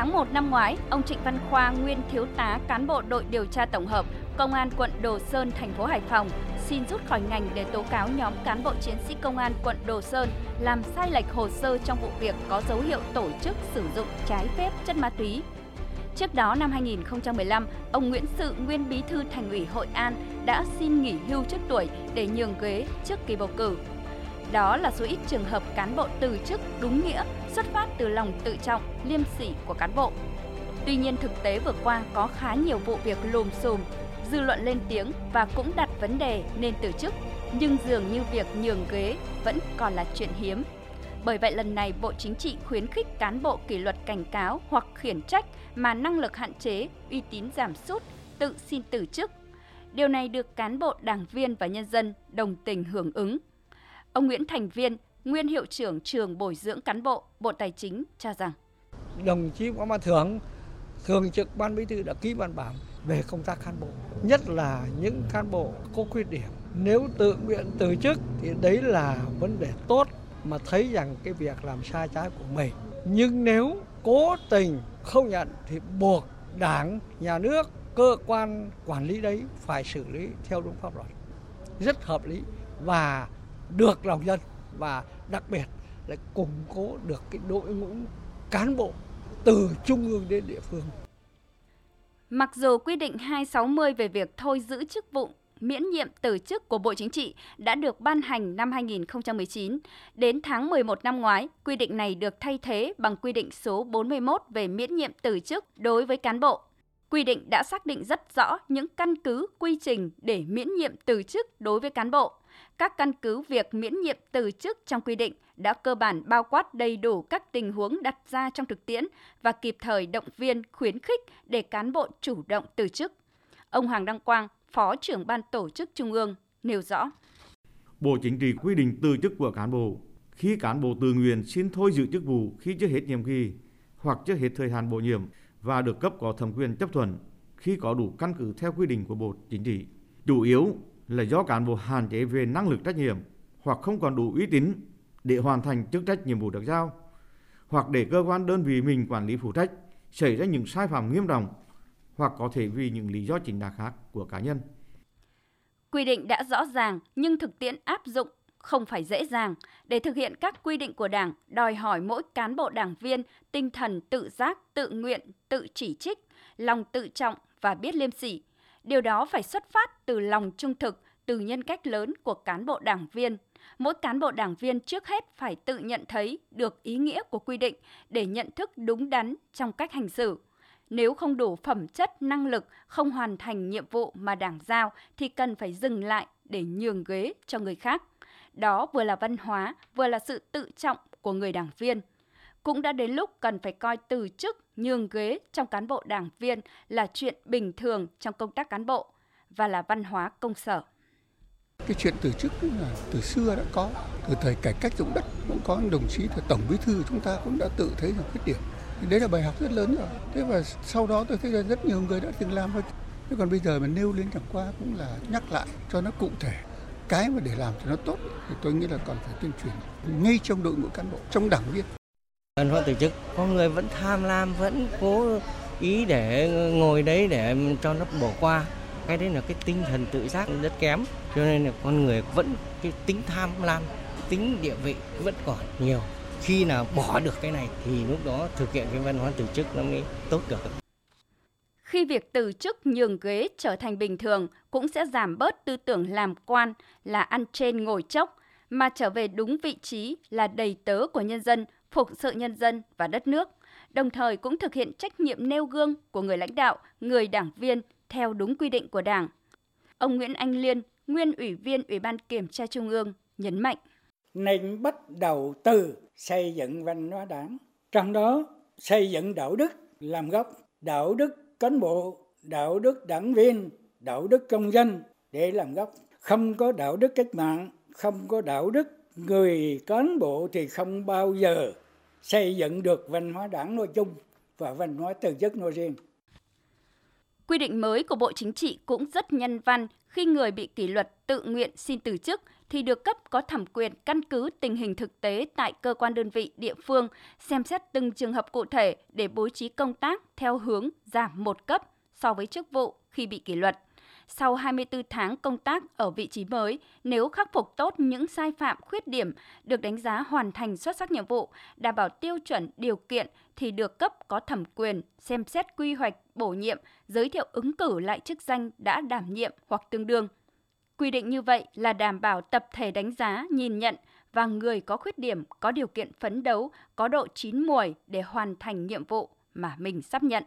tháng 1 năm ngoái, ông Trịnh Văn Khoa, nguyên thiếu tá cán bộ đội điều tra tổng hợp Công an quận Đồ Sơn, thành phố Hải Phòng xin rút khỏi ngành để tố cáo nhóm cán bộ chiến sĩ công an quận Đồ Sơn làm sai lệch hồ sơ trong vụ việc có dấu hiệu tổ chức sử dụng trái phép chất ma túy. Trước đó năm 2015, ông Nguyễn Sự, nguyên bí thư thành ủy Hội An đã xin nghỉ hưu trước tuổi để nhường ghế trước kỳ bầu cử. Đó là số ít trường hợp cán bộ từ chức đúng nghĩa, xuất phát từ lòng tự trọng, liêm sỉ của cán bộ. Tuy nhiên thực tế vừa qua có khá nhiều vụ việc lùm xùm, dư luận lên tiếng và cũng đặt vấn đề nên từ chức, nhưng dường như việc nhường ghế vẫn còn là chuyện hiếm. Bởi vậy lần này Bộ Chính trị khuyến khích cán bộ kỷ luật cảnh cáo hoặc khiển trách mà năng lực hạn chế, uy tín giảm sút, tự xin từ chức. Điều này được cán bộ, đảng viên và nhân dân đồng tình hưởng ứng. Ông Nguyễn Thành Viên, nguyên hiệu trưởng trường bồi dưỡng cán bộ, Bộ Tài chính cho rằng Đồng chí Võ Văn Thưởng, thường trực ban bí thư đã ký văn bản về công tác cán bộ, nhất là những cán bộ có khuyết điểm. Nếu tự nguyện từ chức thì đấy là vấn đề tốt mà thấy rằng cái việc làm sai trái của mình. Nhưng nếu cố tình không nhận thì buộc đảng, nhà nước, cơ quan quản lý đấy phải xử lý theo đúng pháp luật. Rất hợp lý và được lòng dân và đặc biệt là củng cố được cái đội ngũ cán bộ từ trung ương đến địa phương. Mặc dù quy định 260 về việc thôi giữ chức vụ miễn nhiệm từ chức của Bộ Chính trị đã được ban hành năm 2019. Đến tháng 11 năm ngoái, quy định này được thay thế bằng quy định số 41 về miễn nhiệm từ chức đối với cán bộ. Quy định đã xác định rất rõ những căn cứ quy trình để miễn nhiệm từ chức đối với cán bộ. Các căn cứ việc miễn nhiệm từ chức trong quy định đã cơ bản bao quát đầy đủ các tình huống đặt ra trong thực tiễn và kịp thời động viên, khuyến khích để cán bộ chủ động từ chức. Ông Hoàng Đăng Quang, Phó trưởng ban tổ chức Trung ương, nêu rõ. Bộ Chính trị quy định từ chức của cán bộ khi cán bộ tự nguyện xin thôi giữ chức vụ khi chưa hết nhiệm kỳ hoặc chưa hết thời hạn bổ nhiệm và được cấp có thẩm quyền chấp thuận khi có đủ căn cứ theo quy định của Bộ Chính trị. Chủ yếu là do cán bộ hạn chế về năng lực trách nhiệm hoặc không còn đủ uy tín để hoàn thành chức trách nhiệm vụ được giao hoặc để cơ quan đơn vị mình quản lý phụ trách xảy ra những sai phạm nghiêm trọng hoặc có thể vì những lý do chính đáng khác của cá nhân. Quy định đã rõ ràng nhưng thực tiễn áp dụng không phải dễ dàng. Để thực hiện các quy định của Đảng, đòi hỏi mỗi cán bộ đảng viên tinh thần tự giác, tự nguyện, tự chỉ trích, lòng tự trọng và biết liêm sỉ. Điều đó phải xuất phát từ lòng trung thực, từ nhân cách lớn của cán bộ đảng viên. Mỗi cán bộ đảng viên trước hết phải tự nhận thấy được ý nghĩa của quy định để nhận thức đúng đắn trong cách hành xử. Nếu không đủ phẩm chất, năng lực, không hoàn thành nhiệm vụ mà đảng giao thì cần phải dừng lại để nhường ghế cho người khác. Đó vừa là văn hóa, vừa là sự tự trọng của người đảng viên. Cũng đã đến lúc cần phải coi từ chức, nhường ghế trong cán bộ đảng viên là chuyện bình thường trong công tác cán bộ và là văn hóa công sở. Cái chuyện từ chức là từ xưa đã có, từ thời cải cách dụng đất cũng có. Đồng chí là tổng bí thư chúng ta cũng đã tự thấy là khuyết điểm. Thì đấy là bài học rất lớn rồi. Thế và sau đó tôi thấy là rất nhiều người đã từng làm thôi. Thế còn bây giờ mà nêu lên chẳng qua cũng là nhắc lại cho nó cụ thể. Cái mà để làm cho nó tốt thì tôi nghĩ là còn phải tuyên truyền ngay trong đội ngũ cán bộ trong đảng viên văn hóa từ chức. Có người vẫn tham lam vẫn cố ý để ngồi đấy để cho nó bỏ qua. Cái đấy là cái tinh thần tự giác rất kém. Cho nên là con người vẫn cái tính tham lam tính địa vị vẫn còn nhiều. Khi nào bỏ được cái này thì lúc đó thực hiện cái văn hóa từ chức nó mới tốt được. Khi việc từ chức nhường ghế trở thành bình thường cũng sẽ giảm bớt tư tưởng làm quan là ăn trên ngồi chốc mà trở về đúng vị trí là đầy tớ của nhân dân, phục sự nhân dân và đất nước, đồng thời cũng thực hiện trách nhiệm nêu gương của người lãnh đạo, người đảng viên theo đúng quy định của Đảng. Ông Nguyễn Anh Liên, nguyên ủy viên Ủy ban Kiểm tra Trung ương, nhấn mạnh nên bắt đầu từ xây dựng văn hóa đảng trong đó xây dựng đạo đức làm gốc đạo đức cán bộ đạo đức đảng viên đạo đức công dân để làm gốc không có đạo đức cách mạng không có đạo đức người cán bộ thì không bao giờ xây dựng được văn hóa đảng nói chung và văn hóa từ chức nói riêng Quy định mới của Bộ Chính trị cũng rất nhân văn khi người bị kỷ luật tự nguyện xin từ chức thì được cấp có thẩm quyền căn cứ tình hình thực tế tại cơ quan đơn vị địa phương, xem xét từng trường hợp cụ thể để bố trí công tác theo hướng giảm một cấp so với chức vụ khi bị kỷ luật. Sau 24 tháng công tác ở vị trí mới, nếu khắc phục tốt những sai phạm khuyết điểm, được đánh giá hoàn thành xuất sắc nhiệm vụ, đảm bảo tiêu chuẩn điều kiện thì được cấp có thẩm quyền xem xét quy hoạch bổ nhiệm, giới thiệu ứng cử lại chức danh đã đảm nhiệm hoặc tương đương. Quy định như vậy là đảm bảo tập thể đánh giá, nhìn nhận và người có khuyết điểm có điều kiện phấn đấu, có độ chín muồi để hoàn thành nhiệm vụ mà mình sắp nhận.